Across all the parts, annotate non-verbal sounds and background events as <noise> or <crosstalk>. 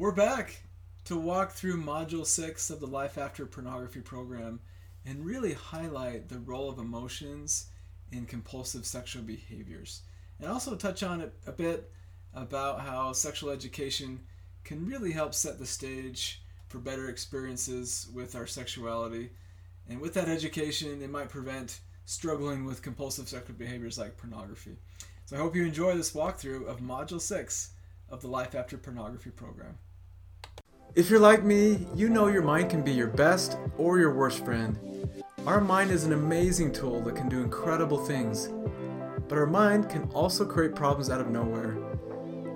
We're back to walk through Module 6 of the Life After Pornography program and really highlight the role of emotions in compulsive sexual behaviors. And also touch on it a bit about how sexual education can really help set the stage for better experiences with our sexuality. And with that education, it might prevent struggling with compulsive sexual behaviors like pornography. So I hope you enjoy this walkthrough of Module 6 of the Life After Pornography program. If you're like me, you know your mind can be your best or your worst friend. Our mind is an amazing tool that can do incredible things, but our mind can also create problems out of nowhere.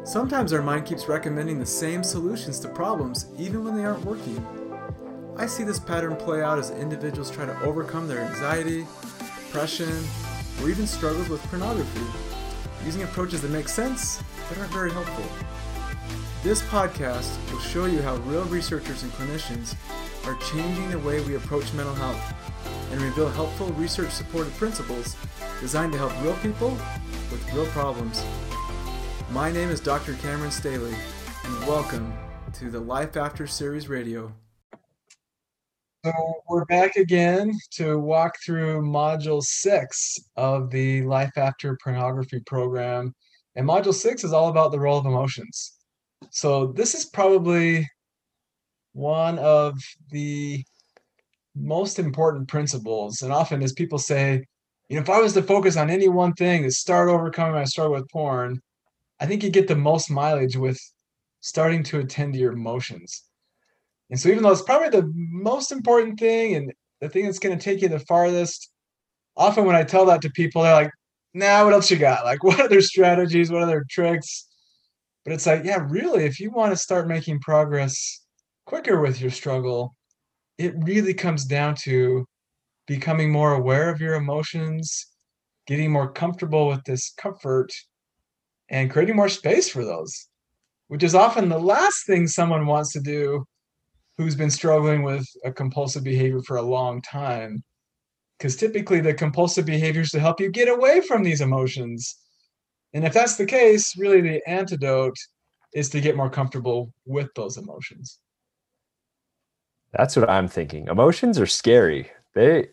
Sometimes our mind keeps recommending the same solutions to problems even when they aren't working. I see this pattern play out as individuals try to overcome their anxiety, depression, or even struggles with pornography, using approaches that make sense but aren't very helpful. This podcast will show you how real researchers and clinicians are changing the way we approach mental health and reveal helpful research supported principles designed to help real people with real problems. My name is Dr. Cameron Staley, and welcome to the Life After Series Radio. So, we're back again to walk through Module 6 of the Life After Pornography program. And Module 6 is all about the role of emotions. So, this is probably one of the most important principles. And often, as people say, you know, if I was to focus on any one thing to start overcoming my struggle with porn, I think you get the most mileage with starting to attend to your emotions. And so, even though it's probably the most important thing and the thing that's going to take you the farthest, often when I tell that to people, they're like, nah, what else you got? Like, <laughs> what other strategies? What other tricks? But it's like, yeah, really, if you want to start making progress quicker with your struggle, it really comes down to becoming more aware of your emotions, getting more comfortable with discomfort, and creating more space for those, which is often the last thing someone wants to do who's been struggling with a compulsive behavior for a long time. Because typically the compulsive behaviors to help you get away from these emotions. And if that's the case, really the antidote is to get more comfortable with those emotions. That's what I'm thinking. Emotions are scary. They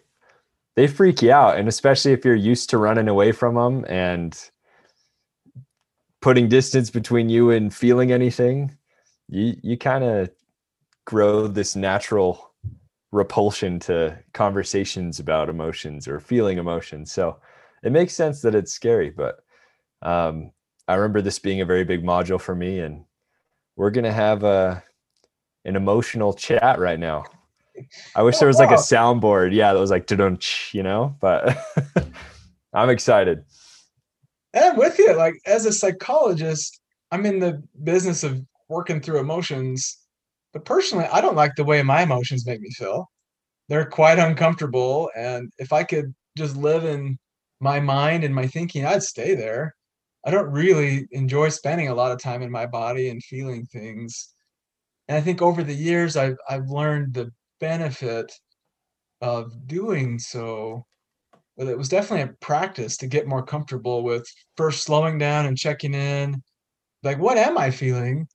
they freak you out and especially if you're used to running away from them and putting distance between you and feeling anything, you you kind of grow this natural repulsion to conversations about emotions or feeling emotions. So it makes sense that it's scary, but um, I remember this being a very big module for me, and we're gonna have a an emotional chat right now. I wish oh, there was wow. like a soundboard, yeah, that was like you know, but <laughs> I'm excited. And I'm with you. Like as a psychologist, I'm in the business of working through emotions but personally, I don't like the way my emotions make me feel. They're quite uncomfortable. And if I could just live in my mind and my thinking, I'd stay there. I don't really enjoy spending a lot of time in my body and feeling things. And I think over the years, I've, I've learned the benefit of doing so. But it was definitely a practice to get more comfortable with first slowing down and checking in. Like, what am I feeling?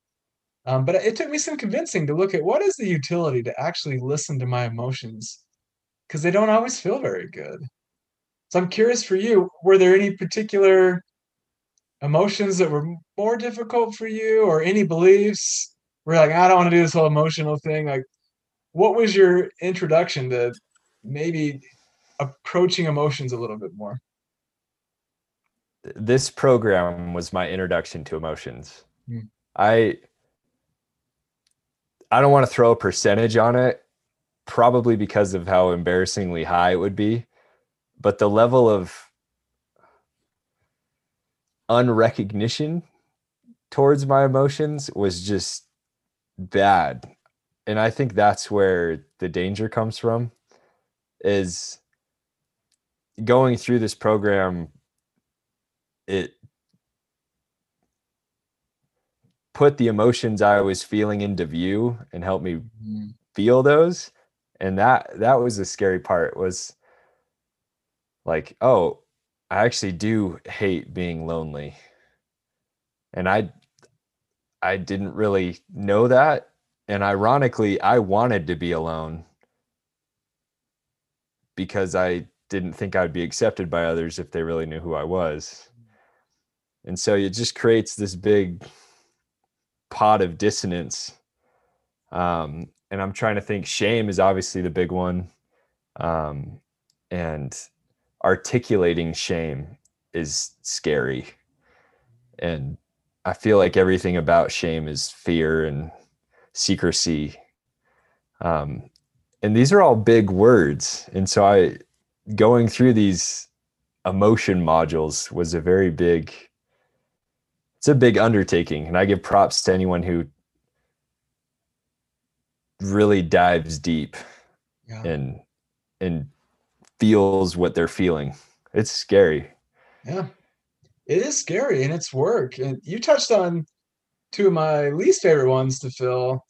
Um, but it took me some convincing to look at what is the utility to actually listen to my emotions because they don't always feel very good. So I'm curious for you, were there any particular emotions that were more difficult for you or any beliefs where like, I don't want to do this whole emotional thing? Like, what was your introduction to maybe approaching emotions a little bit more? This program was my introduction to emotions. Hmm. I I don't want to throw a percentage on it, probably because of how embarrassingly high it would be. But the level of unrecognition towards my emotions was just bad. And I think that's where the danger comes from is going through this program it put the emotions I was feeling into view and help me mm-hmm. feel those. And that that was the scary part was like, oh, I actually do hate being lonely. And I I didn't really know that. And ironically, I wanted to be alone because I didn't think I'd be accepted by others if they really knew who I was. And so it just creates this big pot of dissonance. Um, and I'm trying to think shame is obviously the big one. Um, and articulating shame is scary. And I feel like everything about shame is fear and secrecy. Um, and these are all big words. And so I, going through these emotion modules was a very big, it's a big undertaking. And I give props to anyone who really dives deep yeah. and, and feels what they're feeling. It's scary. Yeah. It is scary and it's work. And you touched on two of my least favorite ones to fill.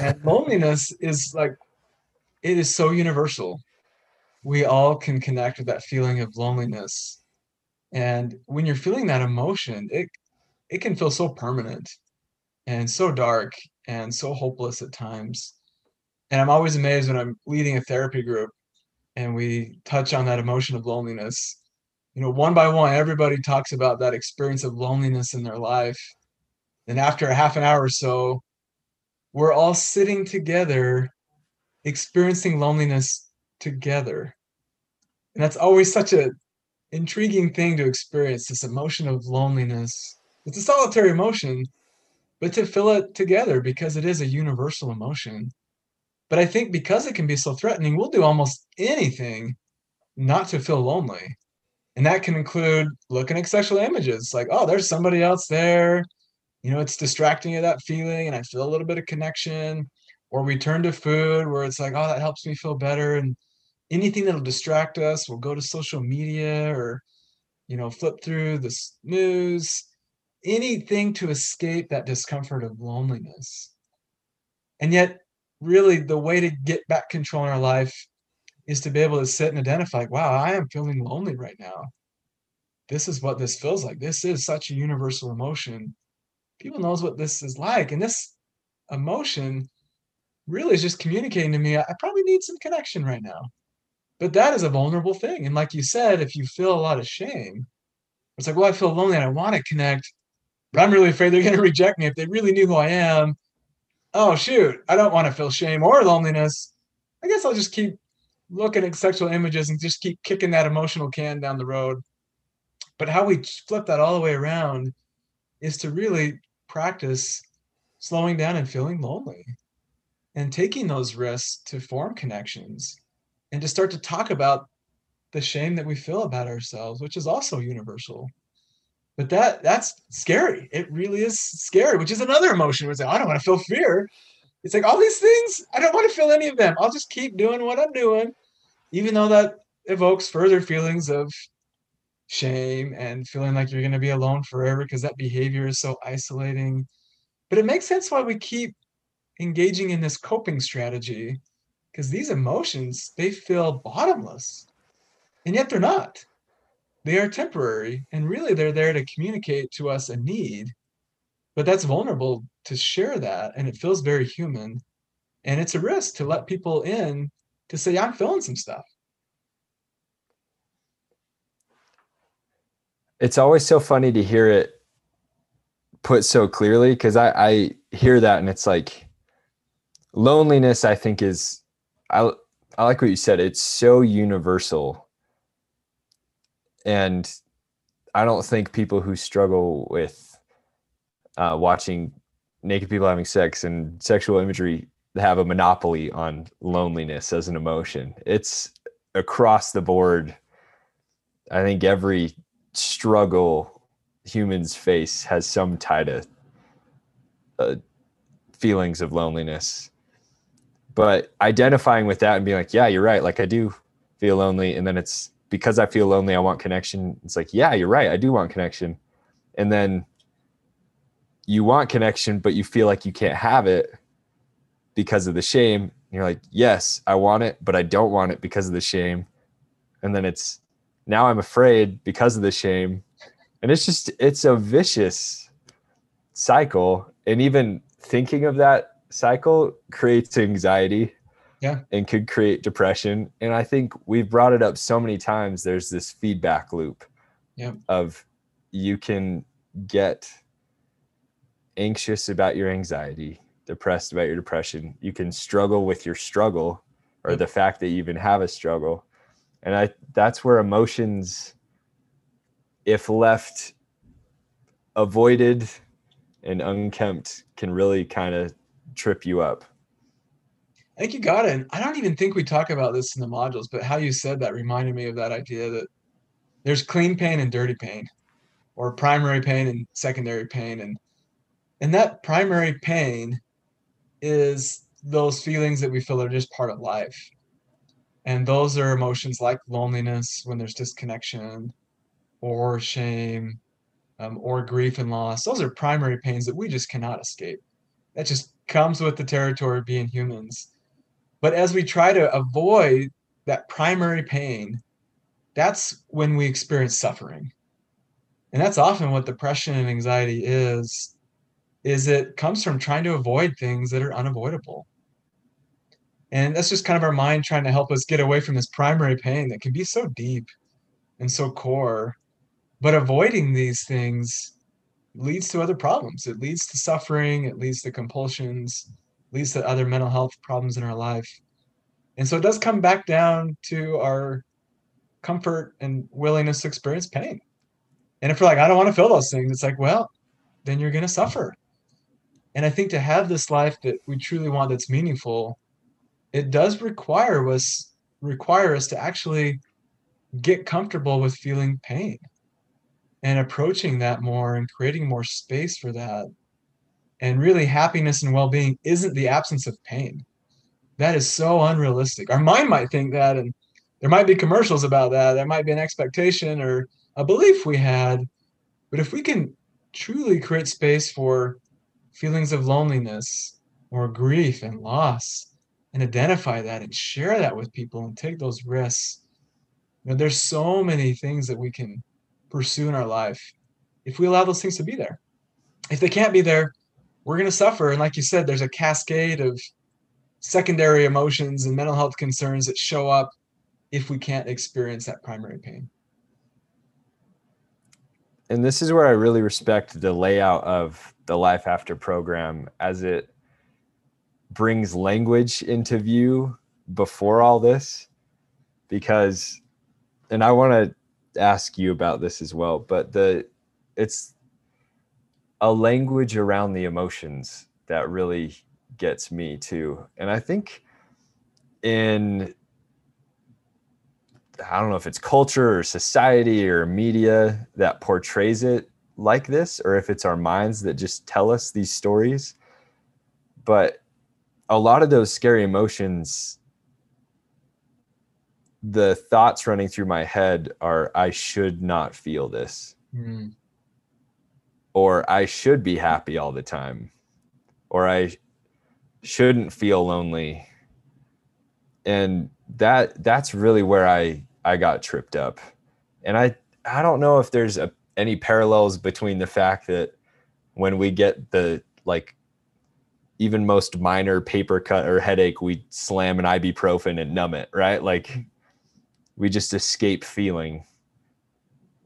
And <laughs> loneliness is like it is so universal. We all can connect with that feeling of loneliness. And when you're feeling that emotion, it it can feel so permanent and so dark and so hopeless at times. And I'm always amazed when I'm leading a therapy group and we touch on that emotion of loneliness you know, one by one, everybody talks about that experience of loneliness in their life. And after a half an hour or so, we're all sitting together, experiencing loneliness together. And that's always such a intriguing thing to experience this emotion of loneliness. It's a solitary emotion, but to feel it together because it is a universal emotion. But I think because it can be so threatening, we'll do almost anything not to feel lonely. And that can include looking at sexual images like oh there's somebody else there. You know it's distracting you that feeling and i feel a little bit of connection. Or we turn to food where it's like oh that helps me feel better. And anything that'll distract us we'll go to social media or you know flip through the news. Anything to escape that discomfort of loneliness. And yet really the way to get back control in our life is to be able to sit and identify, wow, I am feeling lonely right now. This is what this feels like. This is such a universal emotion. People knows what this is like. And this emotion really is just communicating to me, I probably need some connection right now. But that is a vulnerable thing. And like you said, if you feel a lot of shame, it's like, well, I feel lonely and I want to connect, but I'm really afraid they're going <laughs> to reject me if they really knew who I am. Oh, shoot, I don't want to feel shame or loneliness. I guess I'll just keep looking at sexual images and just keep kicking that emotional can down the road. But how we flip that all the way around is to really practice slowing down and feeling lonely and taking those risks to form connections and to start to talk about the shame that we feel about ourselves, which is also universal. But that that's scary. It really is scary, which is another emotion. Where it's like, I don't want to feel fear. It's like all these things, I don't want to feel any of them. I'll just keep doing what I'm doing even though that evokes further feelings of shame and feeling like you're going to be alone forever because that behavior is so isolating. But it makes sense why we keep engaging in this coping strategy because these emotions, they feel bottomless. And yet they're not. They are temporary and really they're there to communicate to us a need. But that's vulnerable to share that and it feels very human. And it's a risk to let people in to say, I'm feeling some stuff. It's always so funny to hear it put so clearly because I, I hear that and it's like loneliness, I think, is I, I like what you said. It's so universal. And I don't think people who struggle with uh, watching naked people having sex and sexual imagery have a monopoly on loneliness as an emotion. It's across the board. I think every struggle humans face has some tie to uh, feelings of loneliness. But identifying with that and being like, yeah, you're right. Like I do feel lonely. And then it's because I feel lonely, I want connection. It's like, yeah, you're right. I do want connection. And then you want connection, but you feel like you can't have it because of the shame. And you're like, yes, I want it, but I don't want it because of the shame. And then it's now I'm afraid because of the shame. And it's just, it's a vicious cycle. and even thinking of that cycle creates anxiety yeah. and could create depression. And i think we've brought it up so many times there's this feedback loop yeah. of you can get anxious about your anxiety depressed about your depression. You can struggle with your struggle or Yep. the fact that you even have a struggle. And i that's where emotions if left avoided and unkempt can really kind of trip you up I think you got it. And I don't even think we talk about this in the modules, but how you said that reminded me of that idea that there's clean pain and dirty pain, or primary pain and secondary pain. And and that primary pain is those feelings that we feel are just part of life. And those are emotions like loneliness when there's disconnection, or shame, um, or grief and loss. Those are primary pains that we just cannot escape. That just comes with the territory of being humans. But as we try to avoid that primary pain, that's when we experience suffering. And that's often what depression and anxiety is is it comes from trying to avoid things that are unavoidable. And that's just kind of our mind trying to help us get away from this primary pain that can be so deep and so core. But avoiding these things leads to other problems. It leads to suffering, it leads to compulsions, leads to other mental health problems in our life. And so it does come back down to our comfort and willingness to experience pain. And if we're like, I don't want to feel those things, it's like, well, then you're going to suffer. And I think to have this life that we truly want that's meaningful, it does require us require us to actually get comfortable with feeling pain and approaching that more and creating more space for that. And really happiness and well-being isn't the absence of pain. That is so unrealistic. Our mind might think that and there might be commercials about that. There might be an expectation or a belief we had. But if we can truly create space for feelings of loneliness or grief and loss and identify that and share that with people and take those risks, you know, there's so many things that we can pursue in our life if we allow those things to be there. If they can't be there, we're going to suffer. And like you said, there's a cascade of secondary emotions and mental health concerns that show up if we can't experience that primary pain. and this is where I really respect the layout of the Life After program as it brings language into view before all this. Because, and I want to ask you about this as well, but the it's a language around the emotions that really gets me too. And I think in I don't know if it's culture or society or media that portrays it like this, or if it's our minds that just tell us these stories. But a lot of those scary emotions, the thoughts running through my head are I should not feel this, Mm, or I should be happy all the time, or I shouldn't feel lonely. And that that's really where I I got tripped up. And I I don't know if there's a, any parallels between the fact that when we get the like even most minor paper cut or headache, we slam an ibuprofen and numb it, right? Like mm-hmm. we just escape feeling.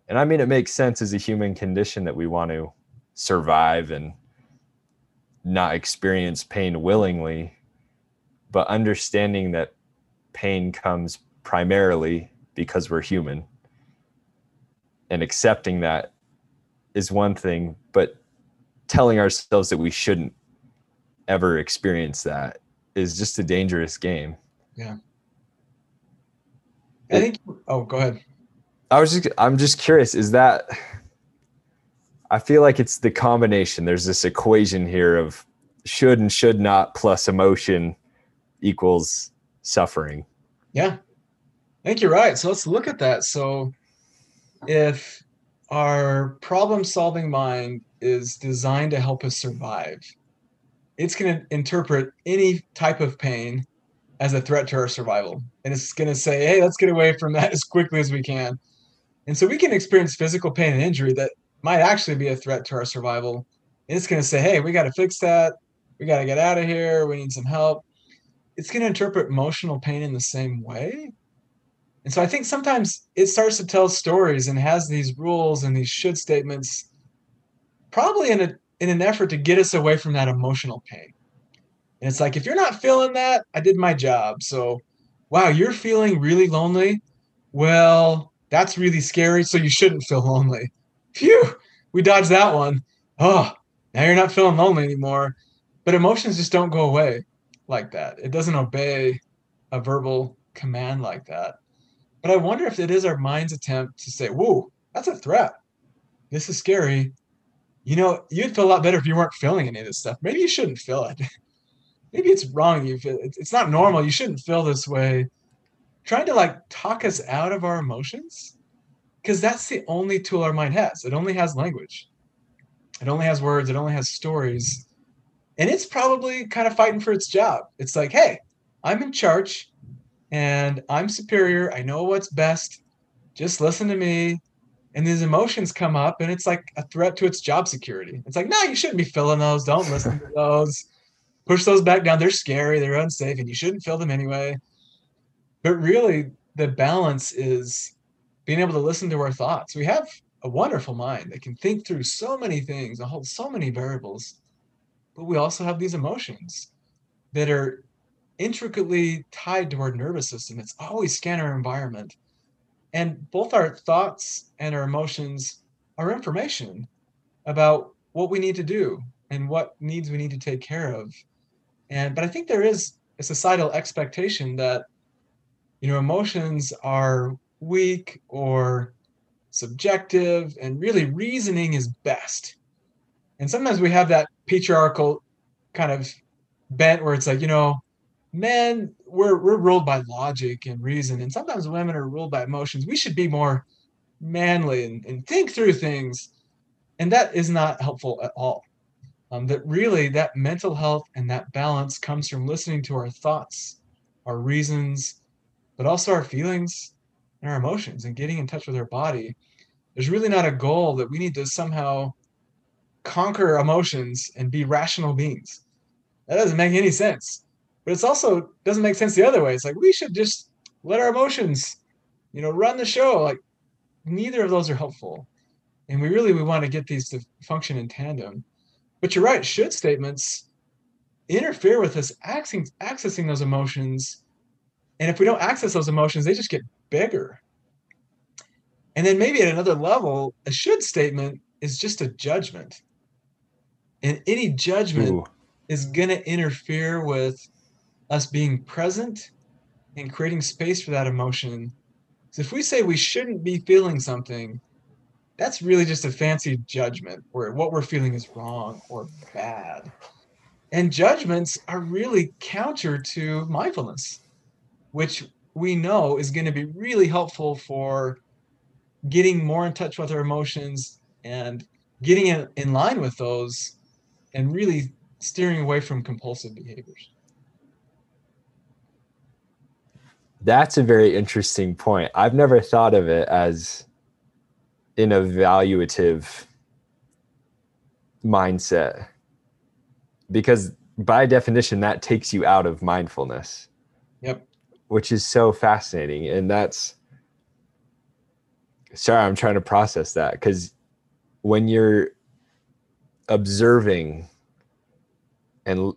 And I mean, it makes sense as a human condition that we want to survive and not experience pain willingly, but understanding that pain comes primarily because we're human and accepting that is one thing, but telling ourselves that we shouldn't ever experience that is just a dangerous game. Yeah. I think. Oh, go ahead. I was just I'm just curious, is that I feel like it's the combination. There's this equation here of should and should not plus emotion equals suffering. Yeah, I think you're right. So let's look at that. So if our problem solving mind is designed to help us survive, it's going to interpret any type of pain as a threat to our survival. And it's going to say, hey, let's get away from that <laughs> as quickly as we can. And so we can experience physical pain and injury that might actually be a threat to our survival. it's going to say, hey, we got to fix that. We got to get out of here. We need some help. It's going to interpret emotional pain in the same way. And so I think sometimes it starts to tell stories and has these rules and these should statements, probably in a in an effort to get us away from that emotional pain. And it's like, if you're not feeling that, I did my job. So, wow, you're feeling really lonely. Well, that's really scary. So you shouldn't feel lonely. Phew, we dodged that one. Oh, now you're not feeling lonely anymore. But emotions just don't go away like that. It doesn't obey a verbal command like that. But I wonder if it is our mind's attempt to say, whoa, that's a threat. This is scary. You know, you'd feel a lot better if you weren't feeling any of this stuff. Maybe you shouldn't feel it. <laughs> Maybe it's wrong. You feel it's not normal. You shouldn't feel this way. Trying to like talk us out of our emotions because that's the only tool our mind has. It only has language. It only has words. It only has stories. And it's probably kind of fighting for its job. It's like, hey, I'm in charge and I'm superior. I know what's best. Just listen to me. And these emotions come up and it's like a threat to its job security. It's like, no, you shouldn't be feeling those. Don't listen to those. Push those back down. They're scary. They're unsafe and you shouldn't feel them anyway. But really, the balance is being able to listen to our thoughts. We have a wonderful mind that can think through so many things and hold so many variables. But we also have these emotions that are intricately tied to our nervous system. It's always scan our environment. And both our thoughts and our emotions are information about what we need to do and what needs we need to take care of. And but I think there is a societal expectation that you know emotions are weak or subjective and really reasoning is best. And sometimes we have that patriarchal kind of bent where it's like, you know, men we're we're ruled by logic and reason and sometimes women are ruled by emotions. We should be more manly and, and think through things. And that is not helpful at all. Um, that really that mental health and that balance comes from listening to our thoughts our reasons but also our feelings and our emotions and getting in touch with our body there's really not a goal that we need to somehow conquer emotions and be rational beings that doesn't make any sense but it's also doesn't make sense the other way. It's like we should just let our emotions, you know, run the show. Like neither of those are helpful. And we really we want to get these to function in tandem. But you're right, should statements interfere with us accessing, accessing those emotions. And if we don't access those emotions, they just get bigger. And then maybe at another level, a should statement is just a judgment. And any judgment Ooh. is going to interfere with us being present and creating space for that emotion. So if we say we shouldn't be feeling something, that's really just a fancy judgment where what we're feeling is wrong or bad. And judgments are really counter to mindfulness, which we know is going to be really helpful for getting more in touch with our emotions and getting in, in line with those and really steering away from compulsive behaviors. That's a very interesting point. I've never thought of it as an evaluative mindset because by definition that takes you out of mindfulness. Yep. Which is so fascinating and that's sorry I'm trying to process that cuz when you're observing and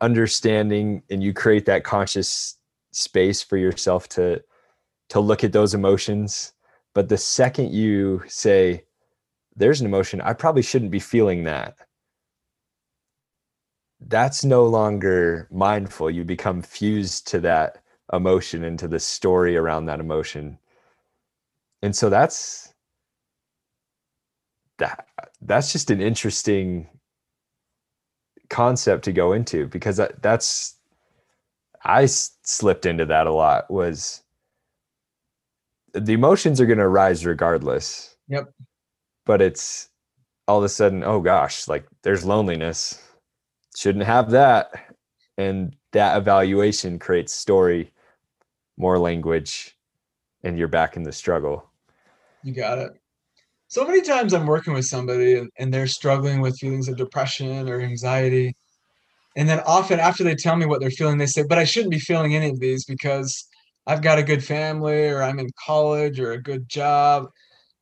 understanding and you create that conscious space for yourself to to look at those emotions but the second you say there's an emotion i probably shouldn't be feeling that that's no longer mindful. You become fused to that emotion into the story around that emotion and so that's that that's just an interesting concept to go into because that, that's I slipped into that a lot was the emotions are going to rise regardless. Yep. But it's all of a sudden, oh gosh, like there's loneliness. Shouldn't have that. And that evaluation creates story, more language, and you're back in the struggle. You got it. so many times I'm working with somebody and, and they're struggling with feelings of depression or anxiety. And then often after they tell me what they're feeling, they say, But I shouldn't be feeling any of these because I've got a good family or I'm in college or a good job.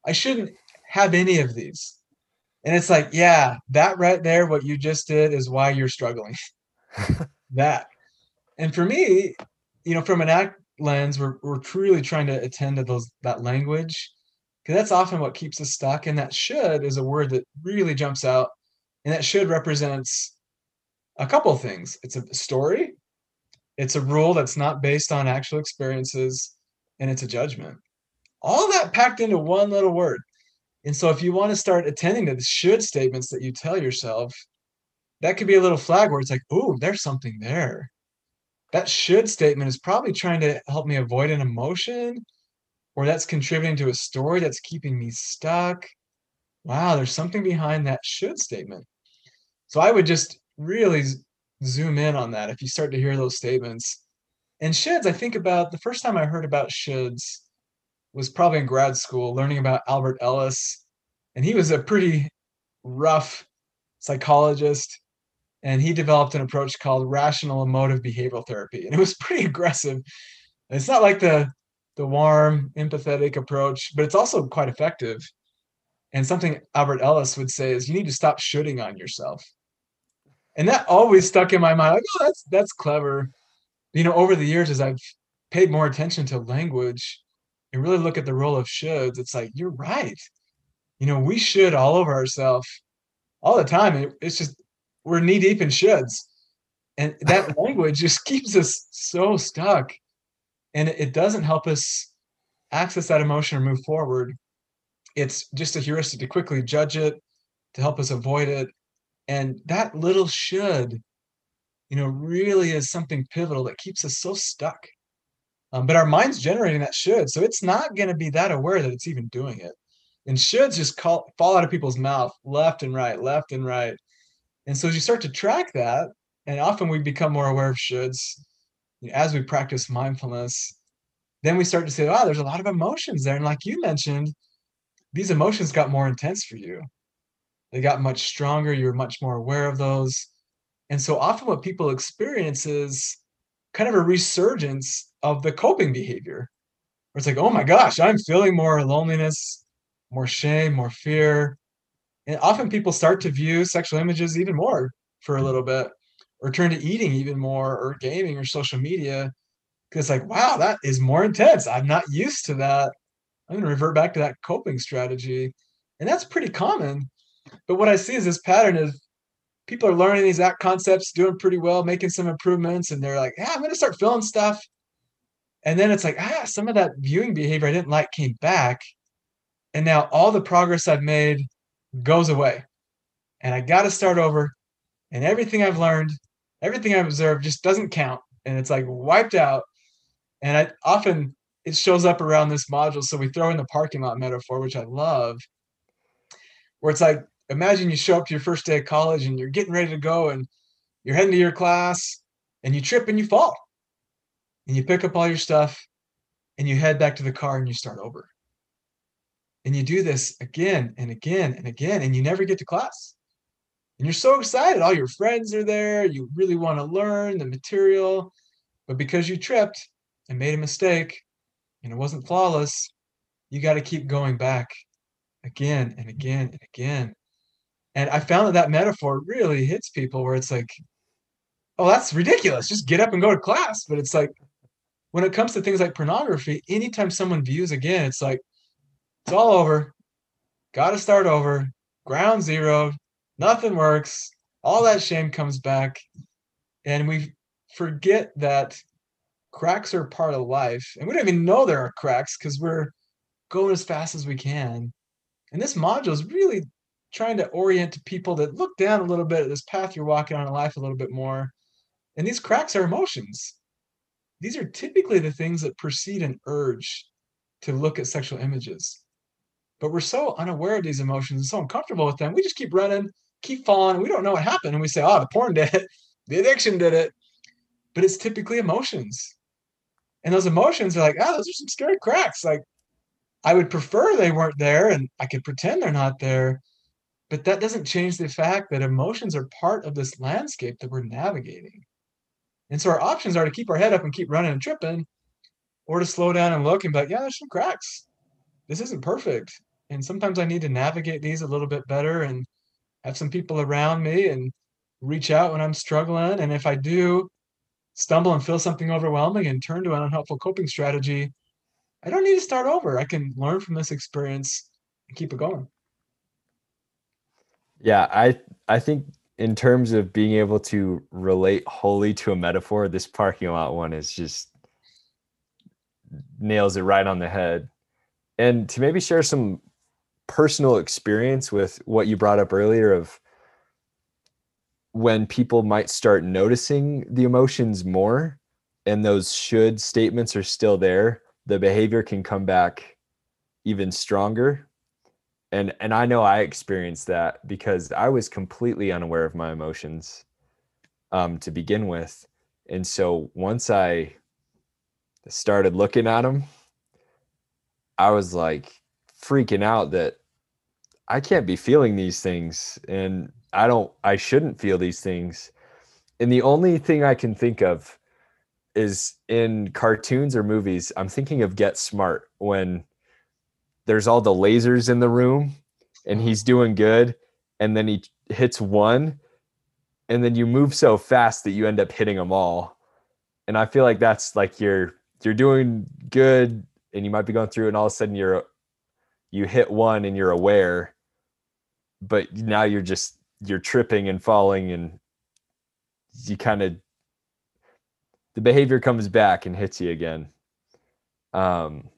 I shouldn't have any of these. And it's like, yeah, that right there, what you just did is why you're struggling. <laughs> that. And for me, you know, from an ACT lens, we're, we're truly trying to attend to those that language because that's often what keeps us stuck. And that should is a word that really jumps out. And that should represents a couple things. It's a story, it's a rule that's not based on actual experiences, and it's a judgment. All that packed into one little word. And so if you want to start attending to the should statements that you tell yourself, that could be a little flag where it's like, oh, there's something there. That should statement is probably trying to help me avoid an emotion or that's contributing to a story that's keeping me stuck. Wow, there's something behind that should statement. So I would just really zoom in on that if you start to hear those statements. And shoulds, I think about the first time I heard about shoulds was probably in grad school, learning about Albert Ellis. And he was a pretty rough psychologist. And he developed an approach called rational emotive behavioral therapy. And it was <laughs> pretty aggressive. It's not like the the warm, empathetic approach, but it's also quite effective. And something Albert Ellis would say is you need to stop shoulding on yourself. And that always stuck in my mind. Like, oh, that's that's clever. You know, over the years, as I've paid more attention to language and really look at the role of shoulds, it's like, you're right. You know, we should all over ourselves all the time. It's just we're knee deep in shoulds. And that <laughs> language just keeps us so stuck. And it doesn't help us access that emotion or move forward. It's just a heuristic to quickly judge it to help us avoid it. And that little should you know really is something pivotal that keeps us so stuck. Um, but our mind's generating that should so it's not going to be that aware that it's even doing it. And shoulds just call, fall out of people's mouth left and right left and right and so as you start to track that and often we become more aware of shoulds as we practice mindfulness, then we start to say, wow, there's a lot of emotions there. And like you mentioned, these emotions got more intense for you. They got much stronger. You're much more aware of those. And so often what people experience is kind of a resurgence of the coping behavior. Where it's like, oh my gosh, I'm feeling more loneliness, more shame, more fear. And often people start to view sexual images even more for a little bit or turn to eating even more or gaming or social media. Because like wow that is more intense. I'm not used to that. I'm going to revert back to that coping strategy. And that's pretty common. But what i see is this pattern of people are learning these ACT concepts doing pretty well making some improvements and they're like yeah i'm going to start feeling stuff. And then it's like ah some of that viewing behavior i didn't like came back. And now all the progress i've made goes away and i got to start over and everything i've learned everything I've observed just doesn't count and it's like wiped out. And I often it shows up around this module. So we throw in the parking lot metaphor, which I love, where it's like imagine you show up to your first day of college and you're getting ready to go and you're heading to your class and you trip and you fall. And you pick up all your stuff and you head back to the car and you start over. And you do this again and again and again, and you never get to class. And you're so excited. All your friends are there. You really want to learn the material. But because you tripped and made a mistake and it wasn't flawless you got to keep going back again and again and again. And i found that that metaphor really hits people where it's like oh that's ridiculous. Just get up and go to class. But it's like when it comes to things like pornography anytime someone views again it's like it's all over got to start over ground zero nothing works. All that shame comes back. And we forget that cracks are part of life. And we don't even know there are cracks because we're going as fast as we can. And this module is really trying to orient people that look down a little bit at this path you're walking on in life a little bit more. And these cracks are emotions. These are typically the things that precede an urge to look at sexual images. But we're so unaware of these emotions and so uncomfortable with them. We just keep running keep falling. We don't know what happened. And we say, oh, the porn did it. <laughs> The addiction did it. But it's typically emotions. And those emotions are like, oh, those are some scary cracks. Like, I would prefer they weren't there and I could pretend they're not there. But that doesn't change the fact that emotions are part of this landscape that we're navigating. And so our options are to keep our head up and keep running and tripping, or to slow down and look and be like, yeah, there's some cracks. This isn't perfect. And sometimes I need to navigate these a little bit better and have some people around me and reach out when I'm struggling. And if I do stumble and feel something overwhelming and turn to an unhelpful coping strategy, I don't need to start over. I can learn from this experience and keep it going. Yeah, I I think in terms of being able to relate wholly to a metaphor, this parking lot one is just nails it right on the head. And to maybe share some personal experience with what you brought up earlier of when people might start noticing the emotions more and those should statements are still there, the behavior can come back even stronger. And and I know I experienced that because I was completely unaware of my emotions um, to begin with, and so once I started looking at them, I was like freaking out that I can't be feeling these things, and I don't, I shouldn't feel these things, and the only thing I can think of is in cartoons or movies. I'm thinking of Get Smart when there's all the lasers in the room and mm-hmm. he's doing good and then he hits one and then you move so fast that you end up hitting them all and i feel like that's like you're you're doing good and you might be going through and all of a sudden you're you hit one and you're aware but now you're just you're tripping and falling and you kind of the behavior comes back and hits you again um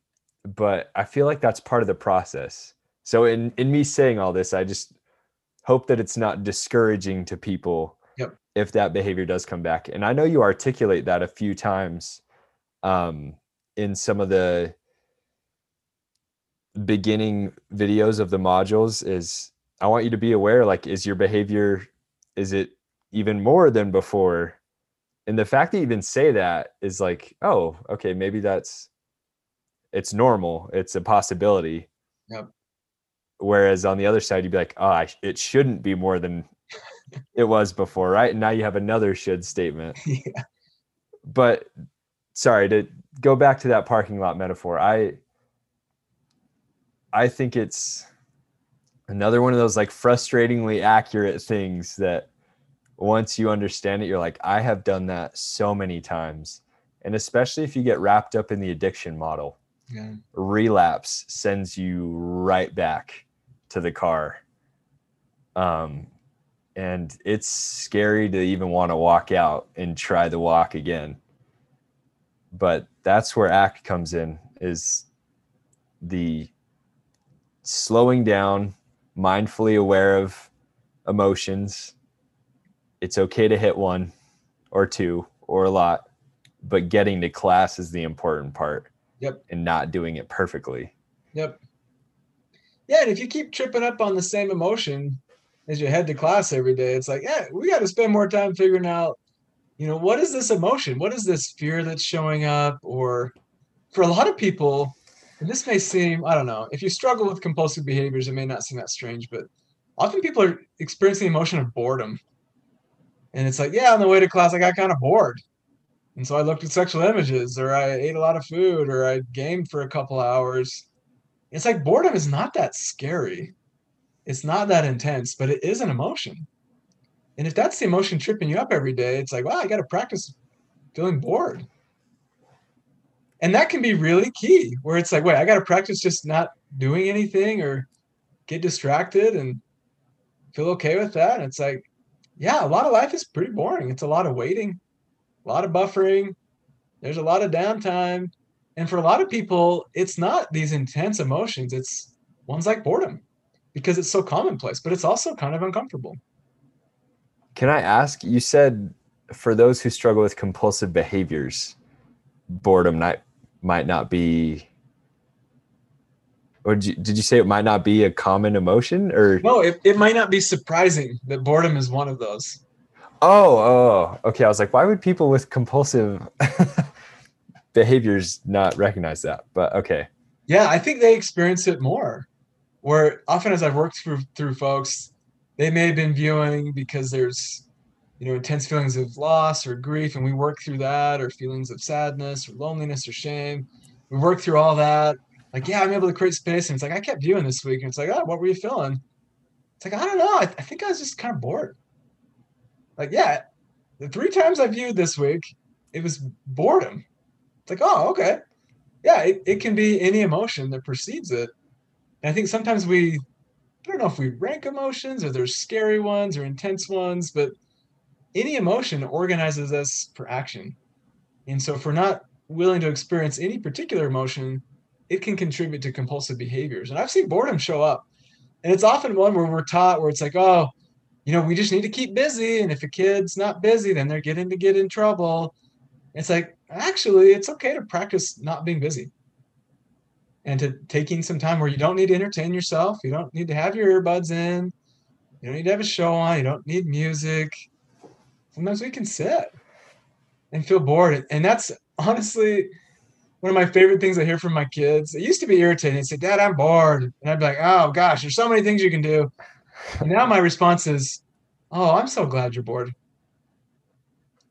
but I feel like that's part of the process. So in in me saying all this, I just hope that it's not discouraging to people yep. if that behavior does come back. And I know you articulate that a few times um, in some of the beginning videos of the modules is I want you to be aware like is your behavior is it even more than before? And the fact that you even say that is like, oh, okay, maybe that's it's normal. It's a possibility. Yep. Whereas on the other side, you'd be like, oh, I, it shouldn't be more than <laughs> it was before, right? And now you have another should statement. <laughs> yeah. But sorry to go back to that parking lot metaphor. I I think it's another one of those like frustratingly accurate things that once you understand it, you're like, I have done that so many times. And especially if you get wrapped up in the addiction model yeah. relapse sends you right back to the car. Um, and it's scary to even want to walk out and try the walk again. But that's where ACT comes in is the slowing down, mindfully aware of emotions. It's okay to hit one or two or a lot, but getting to class is the important part. Yep. And not doing it perfectly. Yep. Yeah, and if you keep tripping up on the same emotion as you head to class every day, it's like, yeah, we got to spend more time figuring out, you know, what is this emotion? What is this fear that's showing up? Or for a lot of people, and this may seem, I don't know, if you struggle with compulsive behaviors, it may not seem that strange, but often people are experiencing the emotion of boredom. And it's like, yeah, on the way to class, I got kind of bored. And so I looked at sexual images, or I ate a lot of food, or I gamed for a couple hours. It's like boredom is not that scary. It's not that intense, but it is an emotion. And if that's the emotion tripping you up every day, it's like, wow, I got to practice feeling bored. And that can be really key, where it's like, wait, I got to practice just not doing anything or get distracted and feel okay with that. And it's like, yeah, a lot of life is pretty boring. It's a lot of waiting a lot of buffering. There's a lot of downtime. And for a lot of people, it's not these intense emotions. It's ones like boredom because it's so commonplace, but it's also kind of uncomfortable. Can I ask? You said for those who struggle with compulsive behaviors, boredom might might not be or did you, did you, say it might not be a common emotion or no it, it might not be surprising that boredom is one of those Oh, oh, okay. I was like, why would people with compulsive <laughs> behaviors not recognize that? But okay. Yeah, I think they experience it more. Where often as I've worked through through folks, they may have been viewing because there's you know intense feelings of loss or grief, and we work through that, or feelings of sadness or loneliness or shame. We work through all that. Like, yeah, I'm able to create space, and it's like I kept viewing this week, and it's like, oh, what were you feeling? It's like I don't know. I, I think I was just kind of bored. Like, yeah, the three times I viewed this week, it was boredom. It's like, oh, okay. Yeah, it, it can be any emotion that precedes it. And I think sometimes we, I don't know if we rank emotions or there's scary ones or intense ones, but any emotion organizes us for action. And so if we're not willing to experience any particular emotion, it can contribute to compulsive behaviors. And I've seen boredom show up. And it's often one where we're taught where it's like, oh, you know, we just need to keep busy. And if a kid's not busy, then they're getting to get in trouble. It's like, actually, it's okay to practice not being busy and to taking some time where you don't need to entertain yourself. You don't need to have your earbuds in. You don't need to have a show on. You don't need music. Sometimes we can sit and feel bored. And that's honestly one of my favorite things I hear from my kids. It used to be irritating. They say, Dad, I'm bored. And I'd be like, oh gosh, there's so many things you can do. And now my response is, oh, I'm so glad you're bored.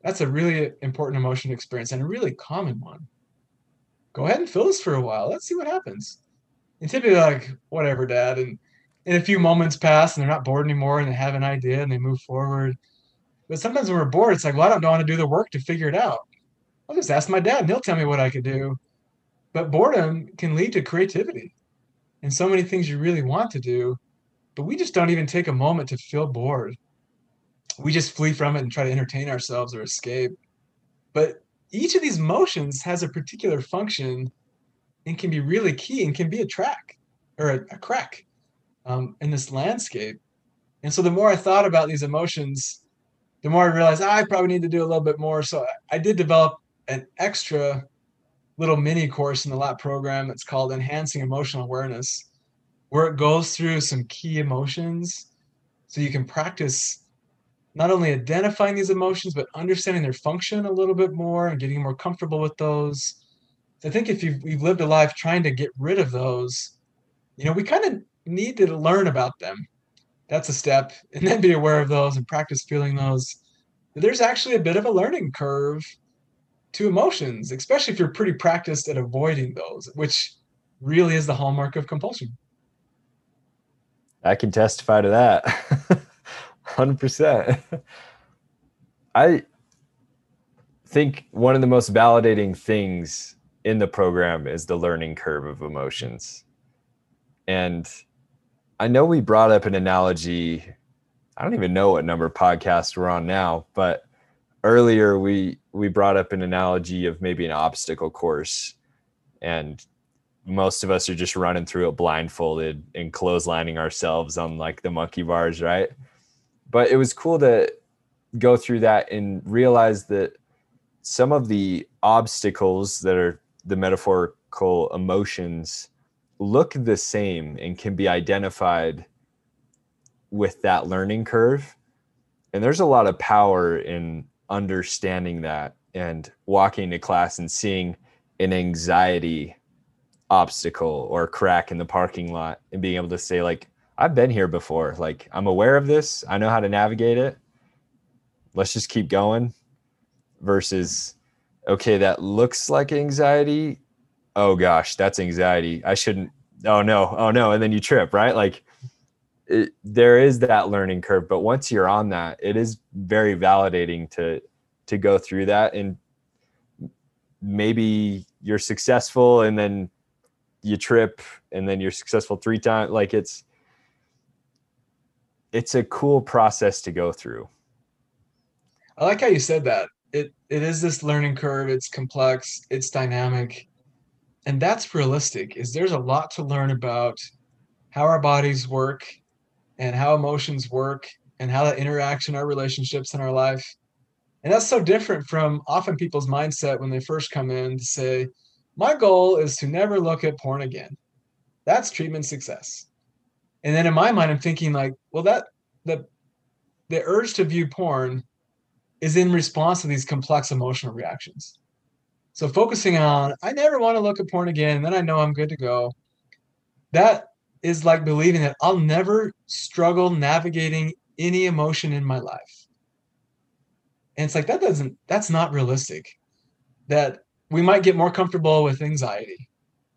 That's a really important emotion experience and a really common one. Go ahead and fill this for a while. Let's see what happens. And typically, like, whatever, dad. And in a few moments pass and they're not bored anymore and they have an idea and they move forward. But sometimes when we're bored, it's like, well, I don't want to do the work to figure it out. I'll just ask my dad and he'll tell me what I could do. But boredom can lead to creativity and so many things you really want to do, but we just don't even take a moment to feel bored. We just flee from it and try to entertain ourselves or escape. But each of these motions has a particular function and can be really key and can be a track or a, a crack um, in this landscape. And so the more I thought about these emotions, the more I realized ah, I probably need to do a little bit more. So I did develop an extra little mini course in the LAP program that's called Enhancing Emotional Awareness, where it goes through some key emotions so you can practice not only identifying these emotions, but understanding their function a little bit more and getting more comfortable with those. I think if you've, you've lived a life trying to get rid of those, you know, we kind of need to learn about them. That's a step, <laughs> and then be aware of those and practice feeling those. There's actually a bit of a learning curve to emotions, especially if you're pretty practiced at avoiding those, which really is the hallmark of compulsion. I can testify to that. <laughs> 100%. <laughs> I think one of the most validating things in the program is the learning curve of emotions. And I know we brought up an analogy. I don't even know what number podcast we're on now, but earlier we we brought up an analogy of maybe an obstacle course and most of us are just running through it blindfolded and clotheslining ourselves on like the monkey bars right but it was cool to go through that and realize that some of the obstacles that are the metaphorical emotions look the same and can be identified with that learning curve. And there's a lot of power in understanding that and walking to class and seeing an anxiety obstacle or crack in the parking lot and being able to say like I've been here before. Like I'm aware of this. I know how to navigate it. Let's just keep going. Versus okay that looks like anxiety oh gosh that's anxiety. I shouldn't oh no oh no and then you trip right? Like it, there is that learning curve but once you're on that it is very validating to to go through that and maybe you're successful and then you trip and then you're successful three times like it's it's a cool process to go through. I like how you said that. It it is this learning curve. It's complex. It's dynamic and that's realistic is there's a lot to learn about how our bodies work and how emotions work and how that interacts in our relationships in our life. And that's so different from often people's mindset when they first come in to say, my goal is to never look at porn again. That's treatment success. And then in my mind, I'm thinking like, well, that the the urge to view porn is in response to these complex emotional reactions. So focusing on, I never want to look at porn again, then I know I'm good to go. That is like believing that I'll never struggle navigating any emotion in my life. And it's like that doesn't that's not realistic. That we might get more comfortable with anxiety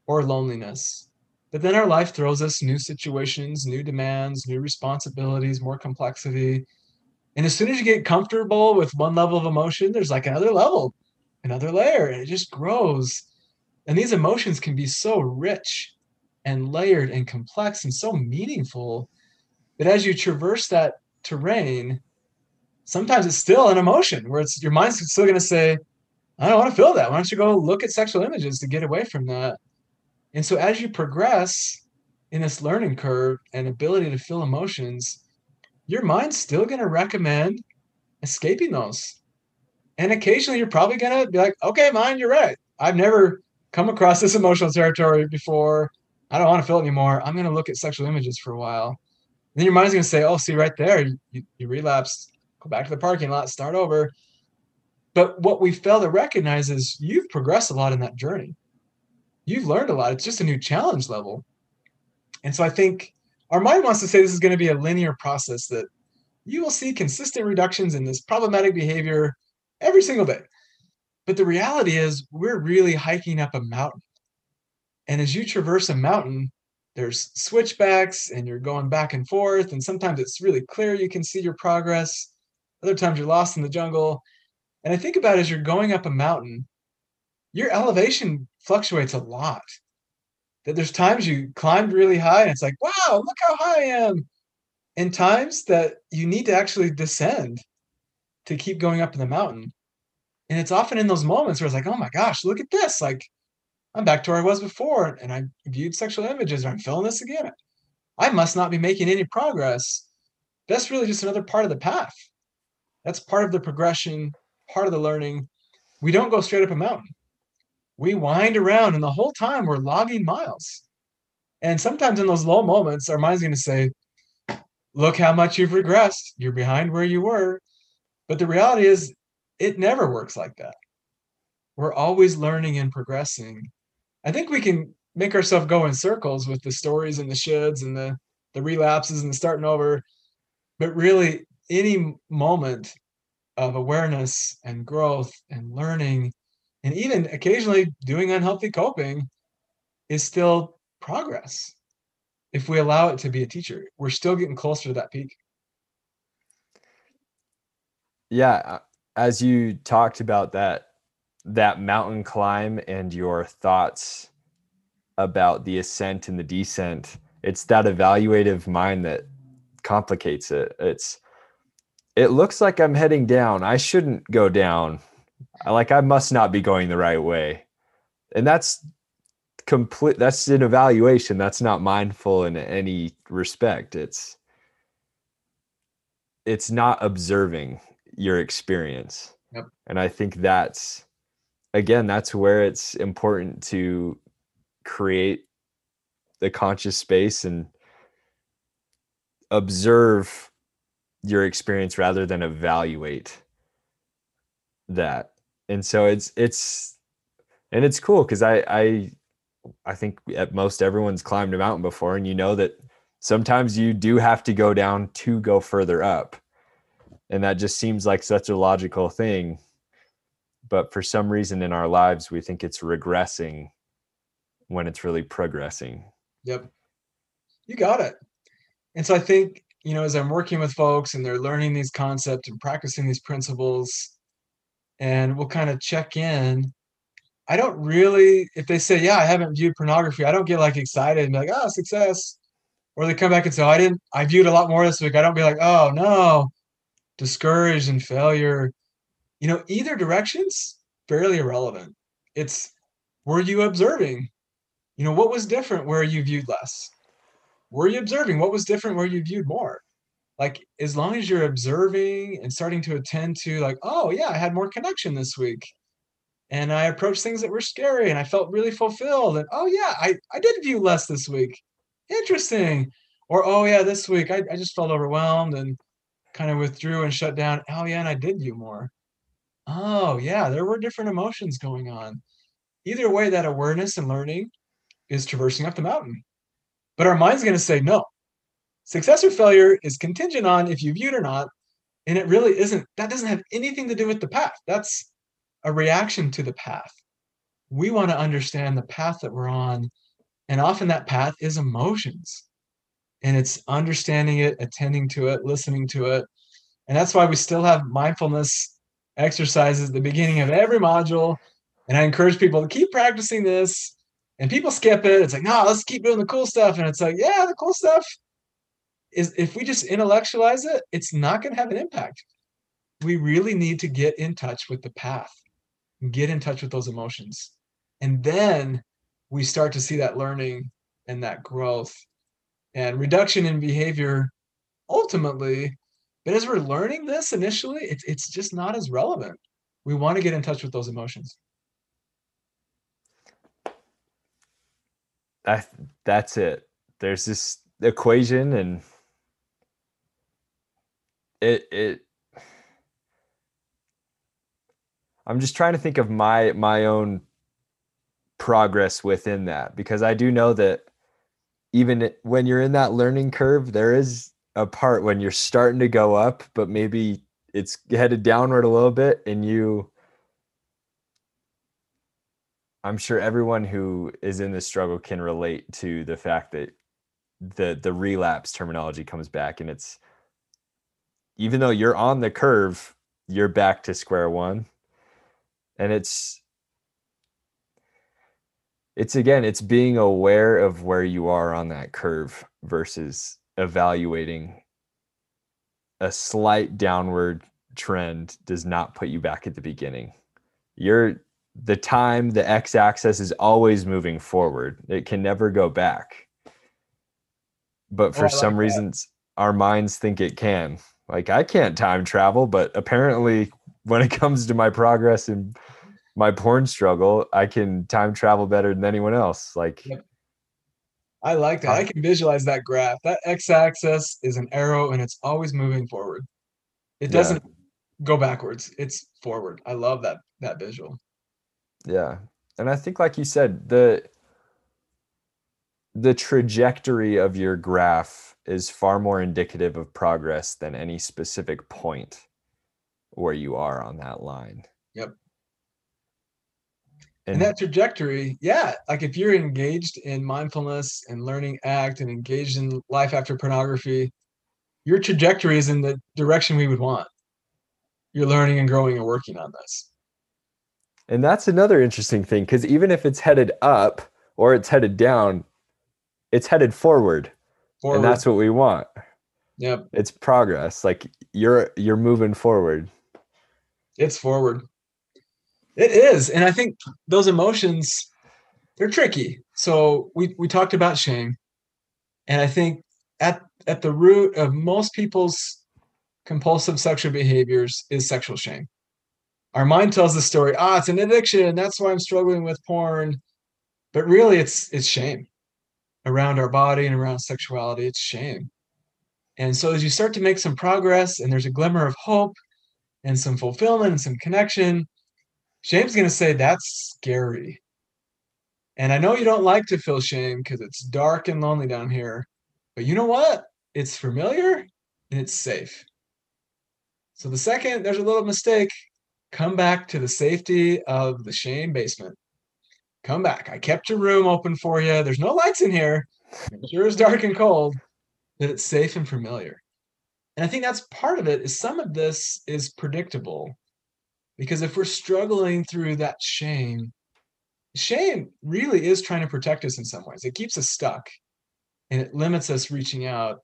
or loneliness. But then our life throws us new situations, new demands, new responsibilities, more complexity. And as soon as you get comfortable with one level of emotion, there's like another level, another layer, and it just grows. And these emotions can be so rich and layered and complex and so meaningful that as you traverse that terrain, sometimes it's still an emotion where it's your mind's still going to say, I don't want to feel that. Why don't you go look at sexual images to get away from that? And so as you progress in this learning curve and ability to feel emotions, your mind's still going to recommend escaping those. And occasionally you're probably going to be like, okay, mind, you're right. I've never come across this emotional territory before. I don't want to feel it anymore. I'm going to look at sexual images for a while. And then your mind's going to say, oh, see right there, you, you relapsed. Go back to the parking lot, start over. But what we fail to recognize is you've progressed a lot in that journey. You've learned a lot. It's just a new challenge level. And so I think our mind wants to say this is going to be a linear process that you will see consistent reductions in this problematic behavior every single day. But the reality is, we're really hiking up a mountain. And as you traverse a mountain, there's switchbacks and you're going back and forth. And sometimes it's really clear you can see your progress. Other times you're lost in the jungle. And I think about as you're going up a mountain, your elevation fluctuates a lot. That there's times you climbed really high and it's like, wow, look how high I am. And times that you need to actually descend to keep going up in the mountain. And it's often in those moments where it's like, oh my gosh, look at this. Like, I'm back to where I was before and I viewed sexual images or I'm feeling this again. I must not be making any progress. That's really just another part of the path. That's part of the progression part of the learning. We don't go straight up a mountain. We wind around, and the whole time we're logging miles. And sometimes in those low moments, our mind's going to say, Look how much you've regressed. You're behind where you were. But the reality is, it never works like that. We're always learning and progressing. I think we can make ourselves go in circles with the stories and the shoulds and the, the relapses and the starting over. But really, any moment of awareness and growth and learning and even occasionally doing unhealthy coping is still progress if we allow it to be a teacher we're still getting closer to that peak yeah uh, as you talked about that that mountain climb and your thoughts about the ascent and the descent it's that evaluative mind that complicates it it's it looks like I'm heading down. I shouldn't go down. Like I must not be going the right way. And that's complete that's an evaluation. That's not mindful in any respect. It's it's not observing your experience. Yep. And I think that's again, that's where it's important to create the conscious space and observe your experience rather than evaluate that and so it's it's and it's cool because i i i think at most everyone's climbed a mountain before and you know that sometimes you do have to go down to go further up and that just seems like such a logical thing but for some reason in our lives we think it's regressing when it's really progressing yep you got it and so i think you know, as I'm working with folks and they're learning these concepts and practicing these principles, and we'll kind of check in. I don't really, if they say, yeah, I haven't viewed pornography, I don't get like excited and be like, oh, success. Or they come back and say, oh, I didn't, I viewed a lot more this week. I don't be like, oh, no, discouraged and failure. You know, either direction's fairly irrelevant. It's, were you observing? You know, what was different where you viewed less? were you observing? What was different where you viewed more? Like, as long as you're observing and starting to attend to, like, oh, yeah, I had more connection this week. And I approached things that were scary and I felt really fulfilled. And oh, yeah, I, I did view less this week. Interesting. Or, oh, yeah, this week I, I just felt overwhelmed and kind of withdrew and shut down. Oh, yeah, and I did view more. oh, yeah, there were different emotions going on. Either way, that awareness and learning is traversing up the mountain. But our mind's going to say, no, success or failure is contingent on if you viewed or not. And it really isn't, that doesn't have anything to do with the path. That's a reaction to the path. We want to understand the path that we're on. And often that path is emotions. And it's understanding it, attending to it, listening to it. And that's why we still have mindfulness exercises at the beginning of every module. And I encourage people to keep practicing this. And people skip it. It's like, no, let's keep doing the cool stuff. And it's like, yeah, the cool stuff is if we just intellectualize it, it's not going to have an impact. We really need to get in touch with the path, get in touch with those emotions. And then we start to see that learning and that growth and reduction in behavior ultimately but as we're learning this initially, it's it's just not as relevant. We want to get in touch with those emotions. That that's it. There's this equation and it it I'm just trying to think of my my own progress within that because I do know that even when you're in that learning curve there is a part when you're starting to go up, but maybe it's headed downward a little bit and you I'm sure everyone who is in this struggle can relate to the fact that the the relapse terminology comes back and it's even though you're on the curve, you're back to square one. And it's it's again, it's being aware of where you are on that curve versus evaluating a slight downward trend does not put you back at the beginning. You're the time, the x axis is always moving forward. It can never go back. But for like some that. reasons, our minds think it can. Like I can't time travel, but apparently, when it comes to my progress in my porn struggle, I can time travel better than anyone else. Like, yep. I like that. I can visualize that graph. That x-axis is an arrow and it's always moving forward. It doesn't yeah. go backwards. It's forward. I love that that visual. Yeah. And I think like you said, the the trajectory of your graph is far more indicative of progress than any specific point where you are on that line. Yep and, and that trajectory yeah like if you're engaged in mindfulness and learning ACT and engaged in life after pornography your trajectory is in the direction we would want. You're learning and growing and working on this. And that's another interesting thing because even if it's headed up or it's headed down it's headed forward, forward. and that's what we want. Yep. It's progress. Like you're you're moving forward. It's forward it is. And I think those emotions, they're tricky. So we, we talked about shame. And I think at, at the root of most people's compulsive sexual behaviors is sexual shame. Our mind tells the story, ah, it's an addiction. and That's why I'm struggling with porn. But really it's it's shame around our body and around sexuality. It's shame. And so as you start to make some progress and there's a glimmer of hope and some fulfillment and some connection, Shame's going to say that's scary. And I know you don't like to feel shame because it's dark and lonely down here, but you know what? It's familiar and it's safe. So the second there's a little mistake, come back to the safety of the shame basement. Come back. I kept your room open for you. There's no lights in here. It sure is dark and cold, but it's safe and familiar. And I think that's part of it is some of this is predictable because if we're struggling through that shame, shame really is trying to protect us in some ways. It keeps us stuck and it limits us reaching out.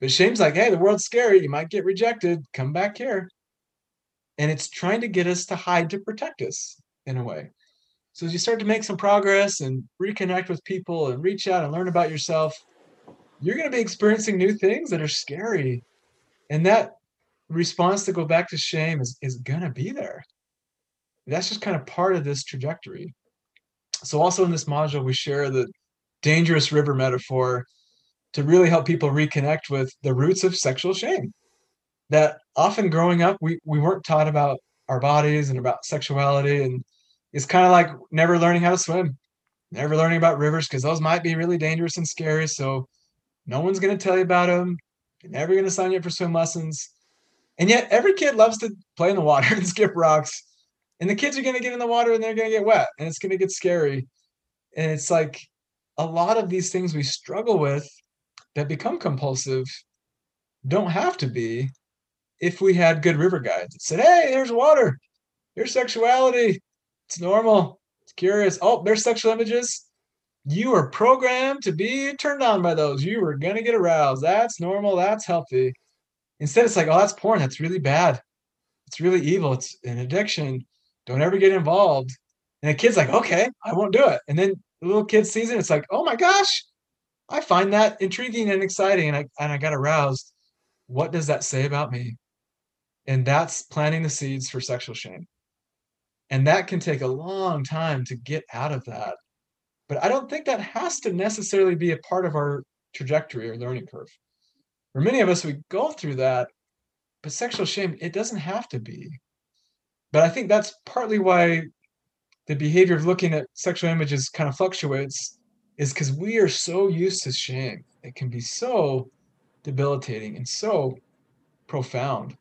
But shame's like, hey, the world's scary. You might get rejected. Come back here. And it's trying to get us to hide to protect us in a way. So as you start to make some progress and reconnect with people and reach out and learn about yourself, you're going to be experiencing new things that are scary. And that response to go back to shame is, is gonna be there. That's just kind of part of this trajectory. So also in this module, we share the dangerous river metaphor to really help people reconnect with the roots of sexual shame. That often growing up, we, we weren't taught about our bodies and about sexuality and it's kind of like never learning how to swim never learning about rivers because those might be really dangerous and scary so no one's going to tell you about them you're never going to sign you up for swim lessons and yet every kid loves to play in the water <laughs> and skip rocks and the kids are going to get in the water and they're going to get wet and it's going to get scary and it's like a lot of these things we struggle with that become compulsive don't have to be if we had good river guides that said, hey, there's water, there's sexuality, it's normal, it's curious. Oh, there's sexual images. You are programmed to be turned on by those. You are going to get aroused. That's normal. That's healthy. Instead, it's like, oh, that's porn. That's really bad. It's really evil. It's an addiction. Don't ever get involved. And the kid's like, okay, I won't do it. And then the little kid sees it. It's like, oh my gosh, I find that intriguing and exciting. And I, and I got aroused. What does that say about me? And that's planting the seeds for sexual shame. And that can take a long time to get out of that. But I don't think that has to necessarily be a part of our trajectory or learning curve. For many of us, we go through that, but sexual shame, it doesn't have to be. But I think that's partly why the behavior of looking at sexual images kind of fluctuates, is because we are so used to shame. It can be so debilitating and so profound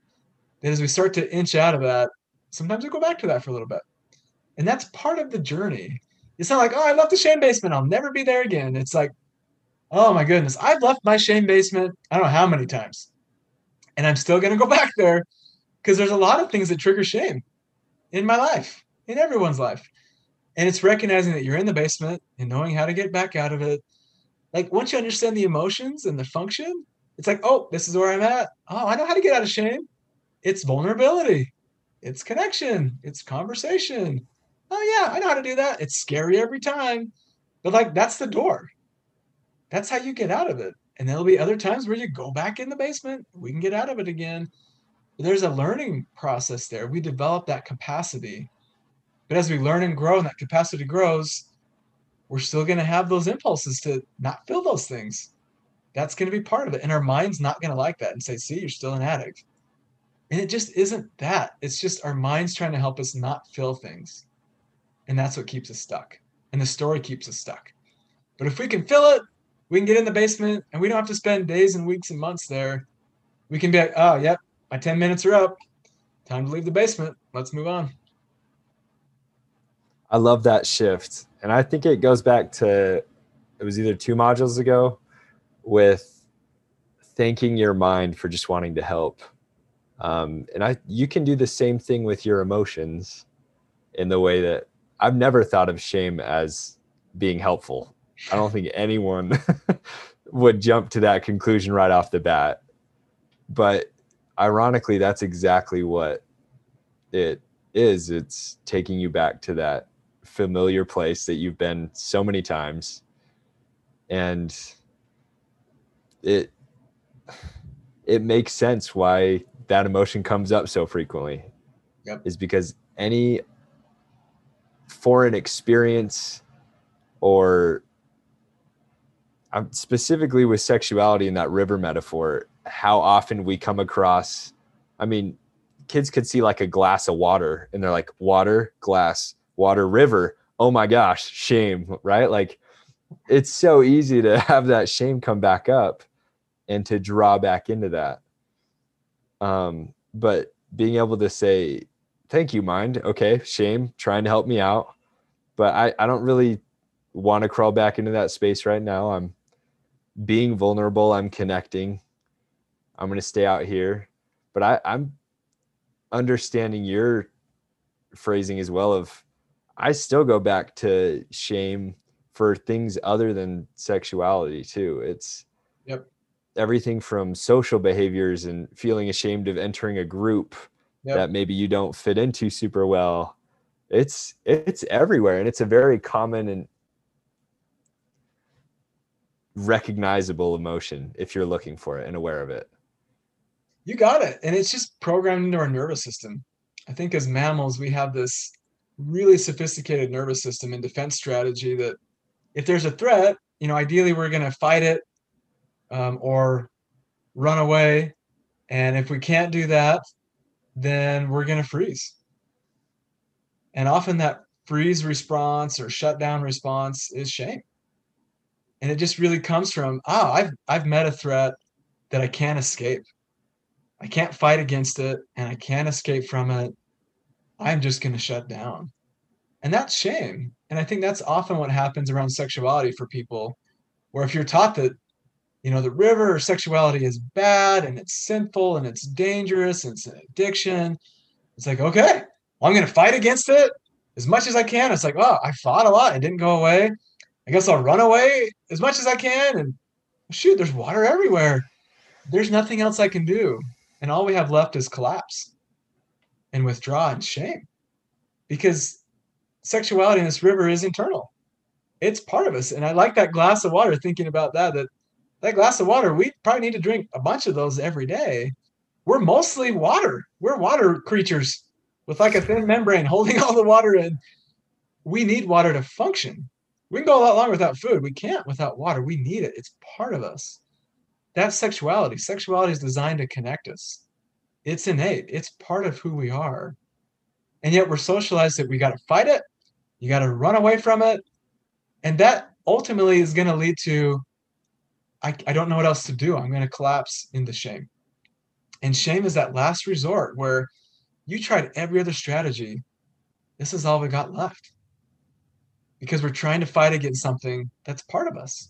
that as we start to inch out of that, sometimes we go back to that for a little bit. And that's part of the journey. It's not like, oh, I left the shame basement. I'll never be there again. It's like, oh my goodness, I've left my shame basement, I don't know how many times. And I'm still going to go <laughs> back there because there's a lot of things that trigger shame in my life, in everyone's life. And it's recognizing that you're in the basement and knowing how to get back out of it. Like once you understand the emotions and the function, it's like, oh, this is where I'm at. Oh, I know how to get out of shame. It's vulnerability, it's connection, it's conversation. Oh, yeah, I know how to do that. It's scary every time. But like, that's the door. That's how you get out of it. And there'll be other times where you go back in the basement. We can get out of it again. But there's a learning process there. We develop that capacity. But as we learn and grow and that capacity grows, we're still going to have those impulses to not feel those things. That's going to be part of it. And our mind's not going to like that and say, see, you're still an addict. And it just isn't that. It's just our mind's trying to help us not feel things. And that's what keeps us stuck. And the story keeps us stuck. But if we can fill it, we can get in the basement and we don't have to spend days and weeks and months there. We can be like, oh, yep, my 10 minutes are up. Time to leave the basement. Let's move on. I love that shift. And I think it goes back to it was either two modules ago with thanking your mind for just wanting to help. Um, and I you can do the same thing with your emotions in the way that I've never thought of shame as being helpful. I don't think anyone <laughs> would jump to that conclusion right off the bat. But ironically, that's exactly what it is. It's taking you back to that familiar place that you've been so many times. And it it makes sense why that emotion comes up so frequently. Yep. Is because any foreign experience or um, specifically with sexuality in that river metaphor, how often we come across, I mean, kids could see like a glass of water and they're like, water, glass, water, river. Oh my gosh, shame, right? Like it's so easy to <laughs> have that shame come back up and to draw back into that. Um, but being able to say, thank you, mind. Okay, shame, trying to help me out. But I, I don't really want to crawl back into that space right now. I'm being vulnerable. I'm connecting. I'm going to stay out here. But I, I'm understanding your phrasing as well of I still go back to shame for things other than sexuality too. It's yep. everything from social behaviors and feeling ashamed of entering a group yep. that maybe you don't fit into super well. It's it's everywhere and it's a very common and recognizable emotion if you're looking for it and aware of it. You got it. And it's just programmed into our nervous system. I think as mammals, we have this really sophisticated nervous system and defense strategy that if there's a threat, you know, ideally we're going to fight it um, or run away. And if we can't do that, then we're going to freeze. And often that freeze response or shutdown response is shame. And it just really comes from, oh, I've I've met a threat that I can't escape. I can't fight against it and I can't escape from it. I'm just going to shut down. And that's shame. And I think that's often what happens around sexuality for people, where if you're taught that, you know, the river or sexuality is bad and it's sinful and it's dangerous and it's an addiction, it's like, okay, well, I'm going to fight against it as much as I can. It's like, oh, I fought a lot. It didn't go away. I guess I'll run away as much as I can. And shoot, there's water everywhere. There's nothing else I can do. And all we have left is collapse and withdraw and shame. Because sexuality in this river is internal. It's part of us. And I like that glass of water, thinking about that, that that glass of water, we probably need to drink a bunch of those every day. We're mostly water. We're water creatures with like a thin membrane <laughs> holding all the water in. We need water to function. We can go a lot longer without food. We can't without water. We need it. It's part of us. That's sexuality. Sexuality is designed to connect us. It's innate. It's part of who we are. And yet we're socialized that we got to fight it. You got to run away from it. And that ultimately is going to lead to I, I don't know what else to do. I'm going to collapse into shame. And shame is that last resort where you tried every other strategy. This is all we got left. Because we're trying to fight against something that's part of us.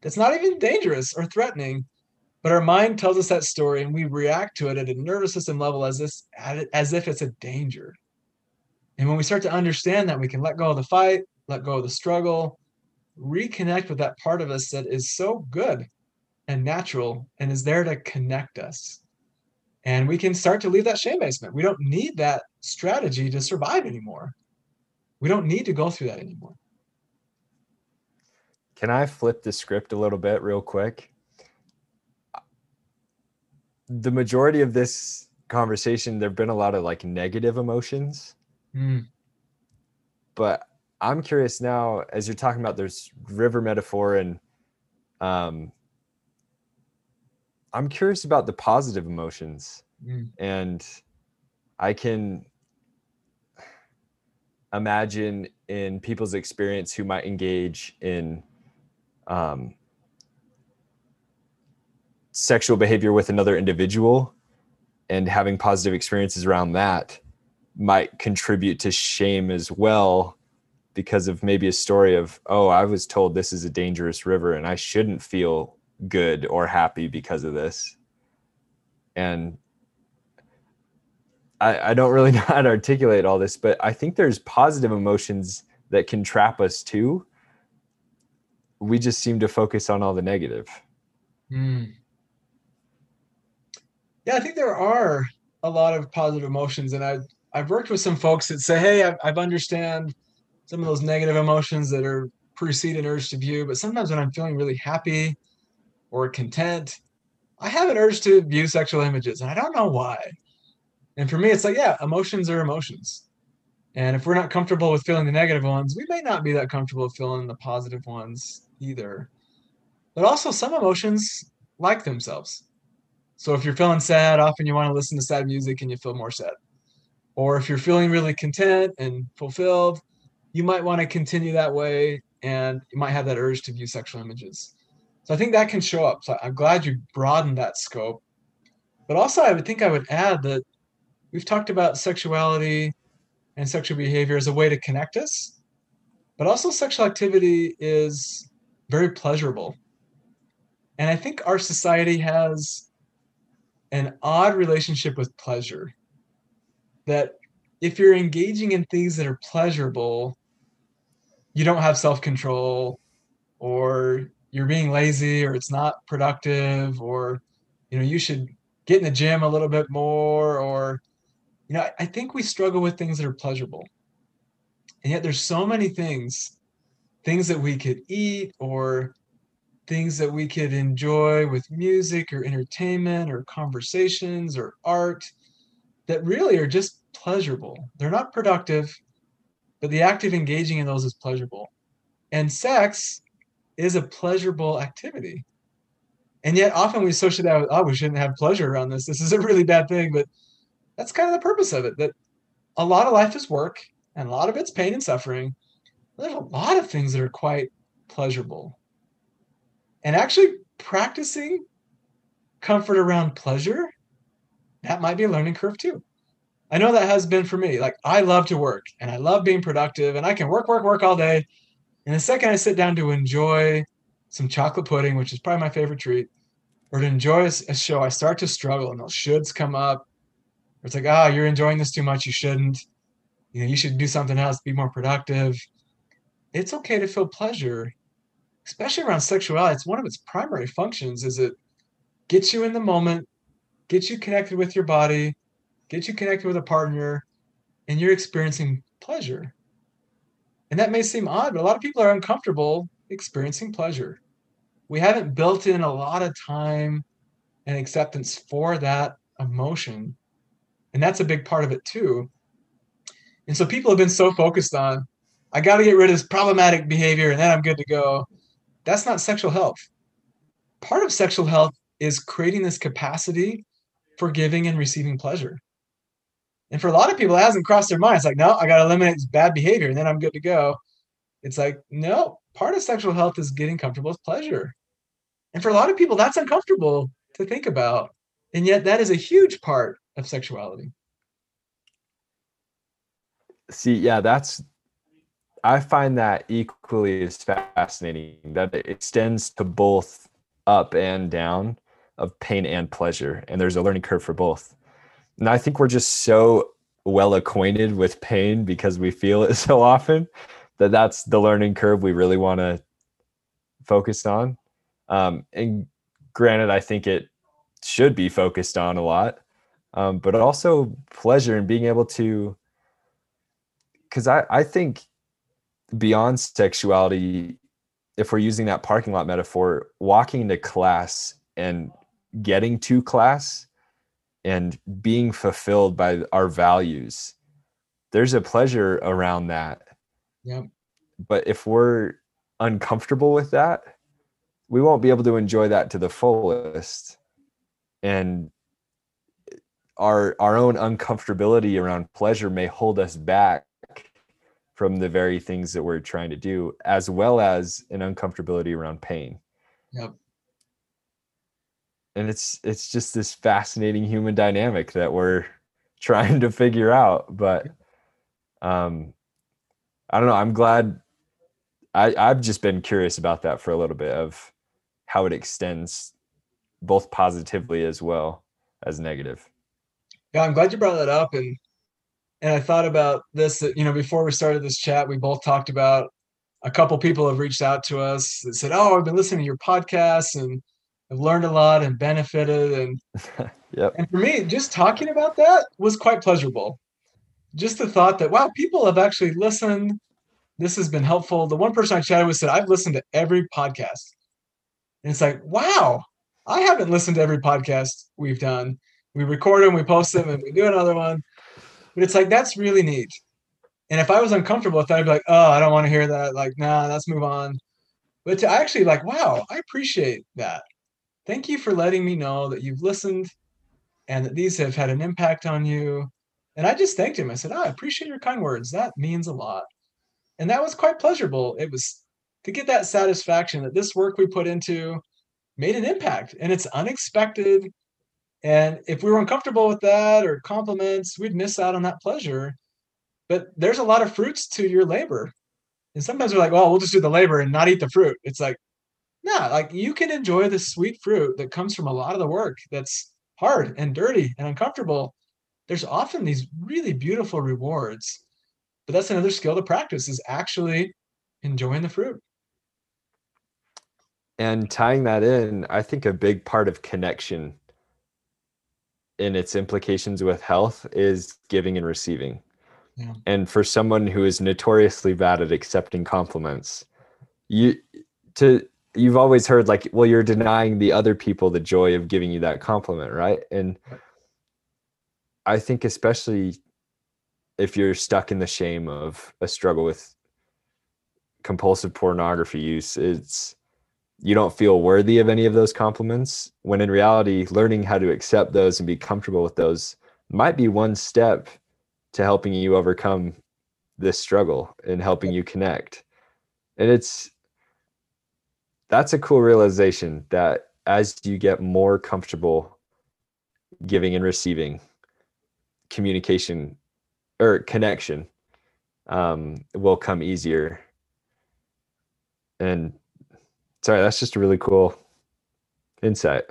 That's not even dangerous or threatening, but our mind tells us that story and we react to it at a nervous system level as this as if it's a danger. And when we start to understand that, we can let go of the fight, let go of the struggle, reconnect with that part of us that is so good and natural and is there to connect us. And we can start to leave that shame basement. We don't need that strategy to survive anymore. We don't need to go through that anymore. Can I flip the script a little bit real quick? The majority of this conversation, there have been a lot of like negative emotions. Mm. But I'm curious now, as you're talking about there's river metaphor and um, I'm curious about the positive emotions. Mm. And I can imagine in people's experience who might engage in um, sexual behavior with another individual and having positive experiences around that might contribute to shame as well because of maybe a story of oh i was told this is a dangerous river and i shouldn't feel good or happy because of this. And I, I don't really <laughs> know how to articulate all this but i think there's positive emotions that can trap us too we just seem to focus on all the negative Mm. Yeah, I think there are a lot of positive emotions, and I I've worked with some folks that say, "Hey, I, I've understand some of those negative emotions that are precede an urge to view, but sometimes when I'm feeling really happy or content, I have an urge to view sexual images, and I don't know why. And for me, it's like, yeah, emotions are emotions. And if we're not comfortable with feeling the negative ones, we may not be that comfortable feeling the positive ones either. But also, some emotions like themselves. So if you're feeling sad, often you want to listen to sad music and you feel more sad. Or if you're feeling really content and fulfilled, you might want to continue that way and you might have that urge to view sexual images. So I think that can show up. So I'm glad you broadened that scope. But also, I would think I would add that we've talked about sexuality and sexual behavior as a way to connect us, but also sexual activity is very pleasurable. And I think our society has an odd relationship with pleasure. That if you're engaging in things that are pleasurable, you don't have self control, or you're being lazy, or it's not productive, or you know, you should get in the gym a little bit more, or you know, I think we struggle with things that are pleasurable. And yet there's so many things, things that we could eat or things that we could enjoy with music or entertainment or conversations or art that really are just pleasurable. They're not productive, but the act of engaging in those is pleasurable. And sex is a pleasurable activity. And yet often we associate that with, oh, we shouldn't have pleasure around this. This is a really bad thing. But that's kind of the purpose of it, that a lot of life is work and a lot of it's pain and suffering. There's a lot of things that are quite pleasurable. And actually practicing comfort around pleasure, that might be a learning curve too. I know that has been for me. Like I love to work and I love being productive and I can work, work, work all day. And the second I sit down to enjoy some chocolate pudding, which is probably my favorite treat, or to enjoy a, show, I start to struggle and those shoulds come up. It's like, ah, oh, you're enjoying this too much. You shouldn't. You know, you should do something else, be more productive. It's okay to feel pleasure, especially around sexuality. It's one of its primary functions is it gets you in the moment, gets you connected with your body, gets you connected with a partner, and you're experiencing pleasure. And that may seem odd, but a lot of people are uncomfortable experiencing pleasure. We haven't built in a lot of time and acceptance for that emotion. And that's a big part of it too. And so people have been so focused on, I got to get rid of this problematic behavior and then I'm good to go. That's not sexual health. Part of sexual health is creating this capacity for giving and receiving pleasure. And for a lot of people, it hasn't crossed their mind. It's like, no, I got to eliminate this bad behavior and then I'm good to go. It's like, no, part of sexual health is getting comfortable with pleasure. And for a lot of people, that's uncomfortable to think about. And yet, that is a huge part of sexuality. See, yeah, that's, I find that equally as fascinating that it extends to both up and down of pain and pleasure. And there's a learning curve for both. And I think we're just so well acquainted with pain because we feel it <laughs> so often that that's the learning curve we really want to focus on. Um, and granted, I think it should be focused on a lot, um, but also pleasure and being able to, because I, I think beyond sexuality, if we're using that parking lot metaphor, walking to class and getting to class and being fulfilled by our values, there's a pleasure around that. Yep. But if we're uncomfortable with that, we won't be able to enjoy that to the fullest. And our our own uncomfortability around pleasure may hold us back from the very things that we're trying to do, as well as an uncomfortability around pain. Yep. And it's it's just this fascinating human dynamic that we're <laughs> trying to figure out. But um I don't know. I'm glad I, I've just been curious about that for a little bit of how it extends both positively as well as negative. Yeah, I'm glad you brought that up. And and I thought about this that, you know, before we started this chat, we both talked about a couple people have reached out to us that said, Oh, I've been listening to your podcast and I've learned a lot and benefited. And <laughs> yep. and for me, just talking about that was quite pleasurable. Just the thought that wow, people have actually listened. This has been helpful. The one person I chatted with said, I've listened to every podcast. And it's like, wow, I haven't listened to every podcast we've done. We record them, we post them, and we do another one. But it's like that's really neat. And if I was uncomfortable with that, I'd be like, oh, I don't want to hear that. Like, nah, let's move on. But to actually like, wow, I appreciate that. Thank you for letting me know that you've listened and that these have had an impact on you. And I just thanked him. I said, oh, I appreciate your kind words. That means a lot. And that was quite pleasurable. It was to get that satisfaction that this work we put into made an impact and it's unexpected and if we were uncomfortable with that or compliments, we'd miss out on that pleasure. But there's a lot of fruits to your labor. And sometimes we're like, well, we'll just do the labor and not eat the fruit. It's like, nah, like you can enjoy the sweet fruit that comes from a lot of the work that's hard and dirty and uncomfortable. There's often these really beautiful rewards. But that's another skill to practice is actually enjoying the fruit. And tying that in, I think a big part of connection in its implications with health is giving and receiving. Yeah. And for someone who is notoriously bad at accepting compliments, you to you've always heard like, well, you're denying the other people the joy of giving you that compliment, right? And I think especially if you're stuck in the shame of a struggle with compulsive pornography use, it's you don't feel worthy of any of those compliments when in reality learning how to accept those and be comfortable with those might be one step to helping you overcome this struggle and helping you connect. And it's that's a cool realization that as you get more comfortable giving and receiving communication or connection um, will come easier and sorry that's just a really cool insight.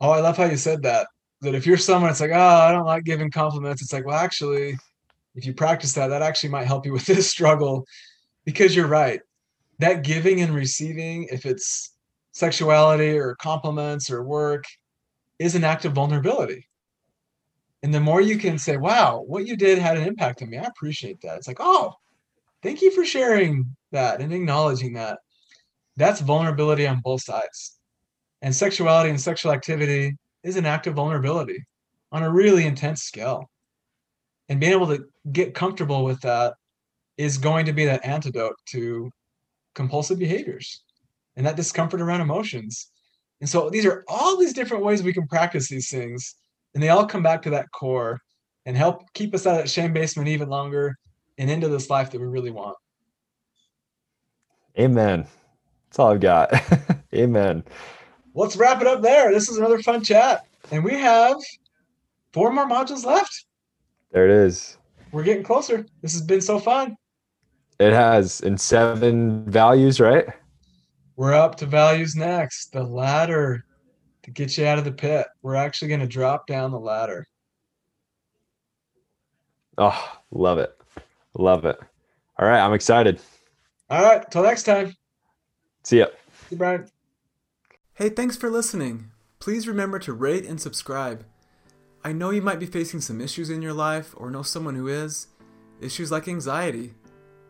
Oh i love how you said that that if you're someone it's like oh i don't like giving compliments. It's like well actually if you practice that that actually might help you with <laughs> this struggle. Because you're right that giving and receiving if it's sexuality or compliments or work is an act of vulnerability. And the more you can say wow what you did had an impact on me i appreciate that. It's like oh thank you for sharing that and acknowledging that that's vulnerability on both sides. And sexuality and sexual activity is an act of vulnerability on a really intense scale. And being able to get comfortable with that is going to be that antidote to compulsive behaviors and that discomfort around emotions. And so these are all these different ways we can practice these things and they all come back to that core and help keep us out of that shame basement even longer and into this life that we really want. Amen that's all i've got. <laughs> Amen. Let's wrap it up there. This is another fun chat. And we have four more modules left. There it is. We're getting closer. This has been so fun. It has. In seven values right? We're up to values next. The ladder to get you out of the pit. We're actually going to drop down the ladder. Oh love it. Love it. All right i'm excited. All right till next time see ya See you, Brian. Hey, thanks for listening. Please remember to rate and subscribe. I know you might be facing some issues in your life or know someone who is. Issues like anxiety,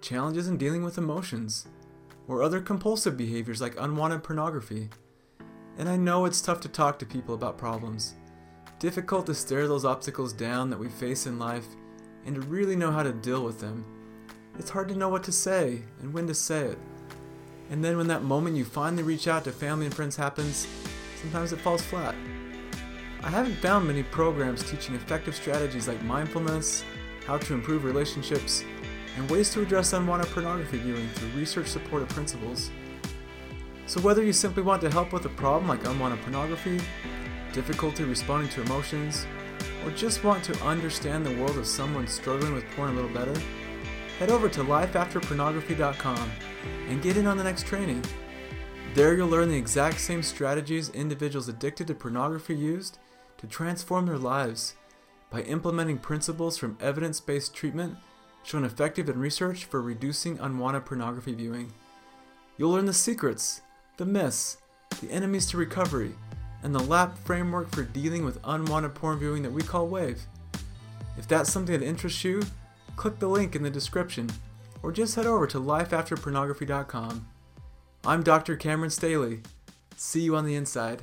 challenges in dealing with emotions, or other compulsive behaviors like unwanted pornography. And I know it's tough to talk to people about problems. Difficult to stare those obstacles down that we face in life and to really know how to deal with them. It's hard to know what to say and when to say it. And then when that moment you finally reach out to family and friends happens, sometimes it falls flat. I haven't found many programs teaching effective strategies like mindfulness, how to improve relationships, and ways to address unwanted pornography viewing through research supported principles. So, whether you simply want to help with a problem like unwanted pornography, difficulty responding to emotions, or just want to understand the world of someone struggling with porn a little better, head over to lifeafterpornography.com and get in on the next training. There you'll learn the exact same strategies individuals addicted to pornography used to transform their lives by implementing principles from evidence based treatment shown effective in research for reducing unwanted pornography viewing. You'll learn the secrets, the myths, the enemies to recovery, and the LAP framework for dealing with unwanted porn viewing that we call WAVE. If that's something that interests you, click the link in the description or just head over to lifeafterpornography.com. I'm Dr. Cameron Staley. See you on the inside.